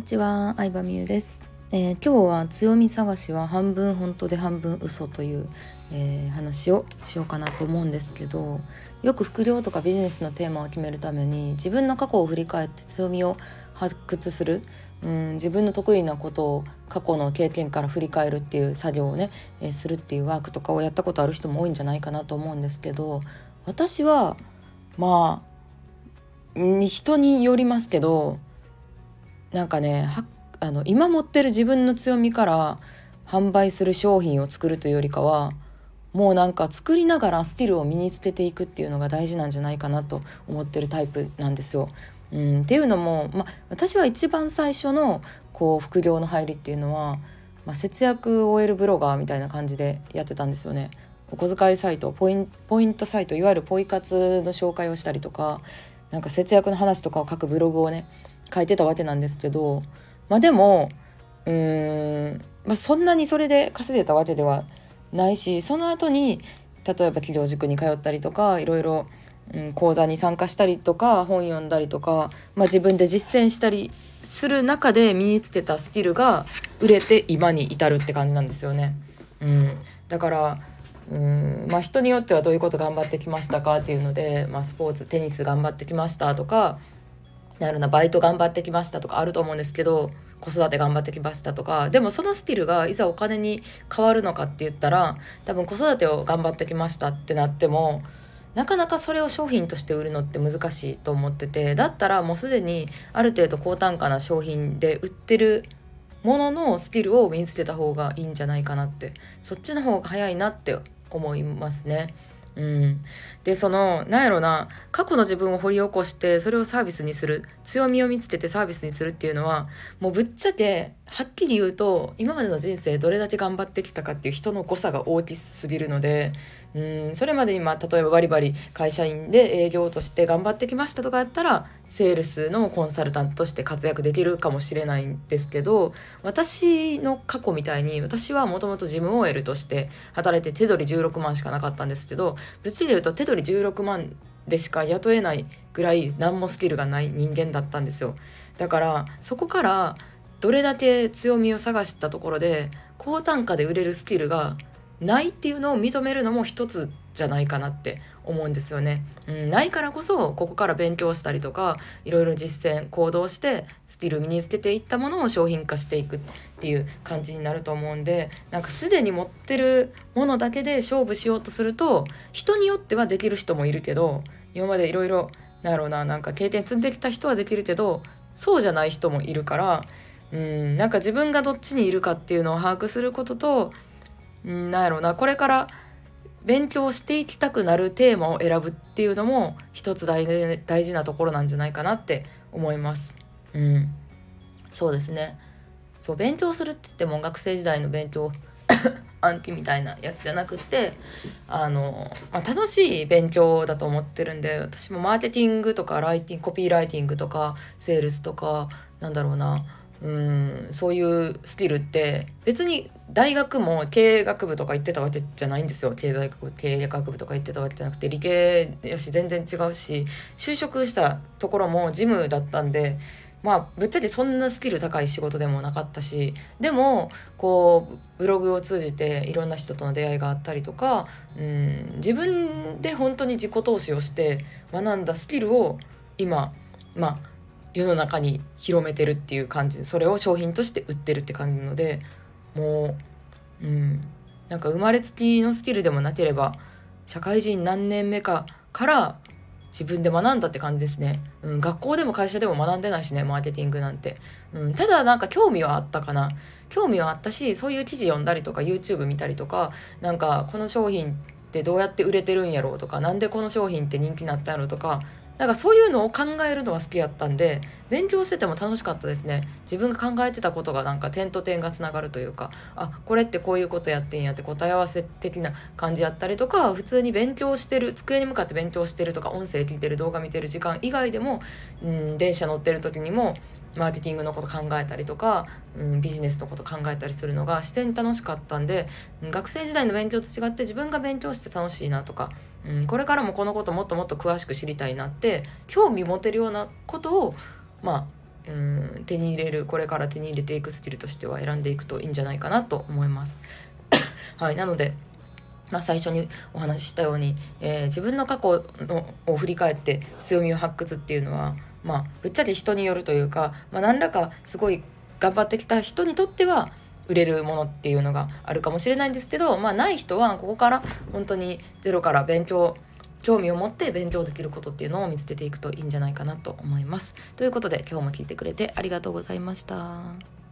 にちは、相葉美優です、えー、今日は強み探しは半分本当で半分嘘という、えー、話をしようかなと思うんですけどよく副業とかビジネスのテーマを決めるために自分の過去を振り返って強みを発掘するうん自分の得意なことを過去の経験から振り返るっていう作業をね、えー、するっていうワークとかをやったことある人も多いんじゃないかなと思うんですけど私はまあ人によりますけどなんかねあの今持ってる自分の強みから販売する商品を作るというよりかはもうなんか作りながらスキルを身につけていくっていうのが大事なんじゃないかなと思ってるタイプなんですよ。うん、っていうのも、ま、私は一番最初のこう副業の入りっていうのは、ま節約 OL ブロガーみたいな感じでやってたんですよね。お小遣いサイトポインポイントサイトいわゆるポイ活の紹介をしたりとかなんか節約の話とかを書くブログをね書いてたわけなんですけどまあでもうーん、まあ、そんなにそれで稼いでたわけではないしその後に例えば企業塾に通ったりとかいろいろ、うん、講座に参加したりとか本読んだりとか、まあ、自分で実践したりする中で身につけたスキルが売れて今に至るって感じなんですよね。うん、だからうんまあ、人によってはどういうこと頑張ってきましたかっていうので、まあ、スポーツテニス頑張ってきましたとかなるなバイト頑張ってきましたとかあると思うんですけど子育て頑張ってきましたとかでもそのスキルがいざお金に変わるのかって言ったら多分子育てを頑張ってきましたってなってもなかなかそれを商品として売るのって難しいと思っててだったらもうすでにある程度高単価な商品で売ってるもののスキルを身につけた方がいいんじゃないかなってそっちの方が早いなって思いますね。うん、でそのなんやろな。過去の自分を掘り起こしてそれをサービスにする強みを見つけてサービスにするっていうのはもうぶっちゃけはっきり言うと今までの人生どれだけ頑張ってきたかっていう人の誤差が大きすぎるのでうん。それまで今例えばバリバリ会社員で営業として頑張ってきましたとかやったらセールスのコンサルタントとして活躍できるかもしれないんですけど私の過去みたいに私はもともと事務 OL として働いて手取り16万しかなかったんですけどぶっちゃけ言うと手取り16万でしか雇えないぐらい何もスキルがない人間だったんですよ。だからそこからどれだけ強みを探したところで高単価で売れるスキルがないっていうのを認めるのも一つじゃないかなって思うんですよね。うん、ないからこそここから勉強したりとかいろいろ実践行動してスキル身につけていったものを商品化していくっていう感じになると思うんでなんかすでに持ってるものだけで勝負しようとすると人によってはできる人もいるけど今までいろいろなんろうななんか経験積んできた人はできるけどそうじゃない人もいるからうんなんか自分がどっちにいるかっていうのを把握することとんなんやろうなこれから勉強していきたくなるテーマを選ぶっていうのも一つ大大事なところなんじゃないかなって思います。うん、そうですね。そう勉強するって言っても学生時代の勉強 暗記みたいなやつじゃなくてあの、まあ、楽しい勉強だと思ってるんで私もマーケティングとかライティングコピーライティングとかセールスとかなんだろうな。うんそういうスキルって別に大学も経営学部とか行ってたわけじゃないんですよ。経済学部経営学部とか行ってたわけじゃなくて理系やし全然違うし就職したところも事務だったんでまあぶっちゃけそんなスキル高い仕事でもなかったしでもこうブログを通じていろんな人との出会いがあったりとかうん自分で本当に自己投資をして学んだスキルを今まあ世の中に広めてるっていう感じそれを商品として売ってるって感じなのでもううん。なんか生まれつきのスキルでもなければ社会人何年目かから自分で学んだって感じですね、うん、学校でも会社でも学んでないしねマーケティングなんて、うん、ただなんか興味はあったかな。興味はあったしそういう記事読んだりとか YouTube 見たりとかなんかこの商品ってどうやって売れてるんやろうとか何でこの商品って人気になったんやろうとかなんかそういうのを考えるのは好きやったんで勉強してても楽しかったですね。自分が考えてたことがなんか点と点がつながるというかあこれってこういうことやってんやって答え合わせ的な感じやったりとか普通に勉強してる机に向かって勉強してるとか音声聞いてる動画見てる時間以外でも、うん、電車乗ってる時にもマーケティングのこと考えたりとか、うん、ビジネスのこと考えたりするのが自然に楽しかったんで、学生時代の勉強と違って自分が勉強して楽しいなとか、うん、これからもこのこともっともっと詳しく知りたいなって興味持てるようなことをまあうん手に入れるこれから手に入れていくスキルとしては選んでいくといいんじゃないかなと思います。はい、なのでまあ、最初にお話ししたように、えー、自分の過去のを振り返って強みを発掘っていうのは、まあ、ぶっちゃけ人によるというか、まあ、何らかすごい頑張ってきた人にとっては売れるものっていうのがあるかもしれないんですけど、まあ、ない人はここから本当にゼロから勉強興味を持って勉強できることっていうのを見つけていくといいんじゃないかなと思います。ということで今日も聞いてくれてありがとうございました。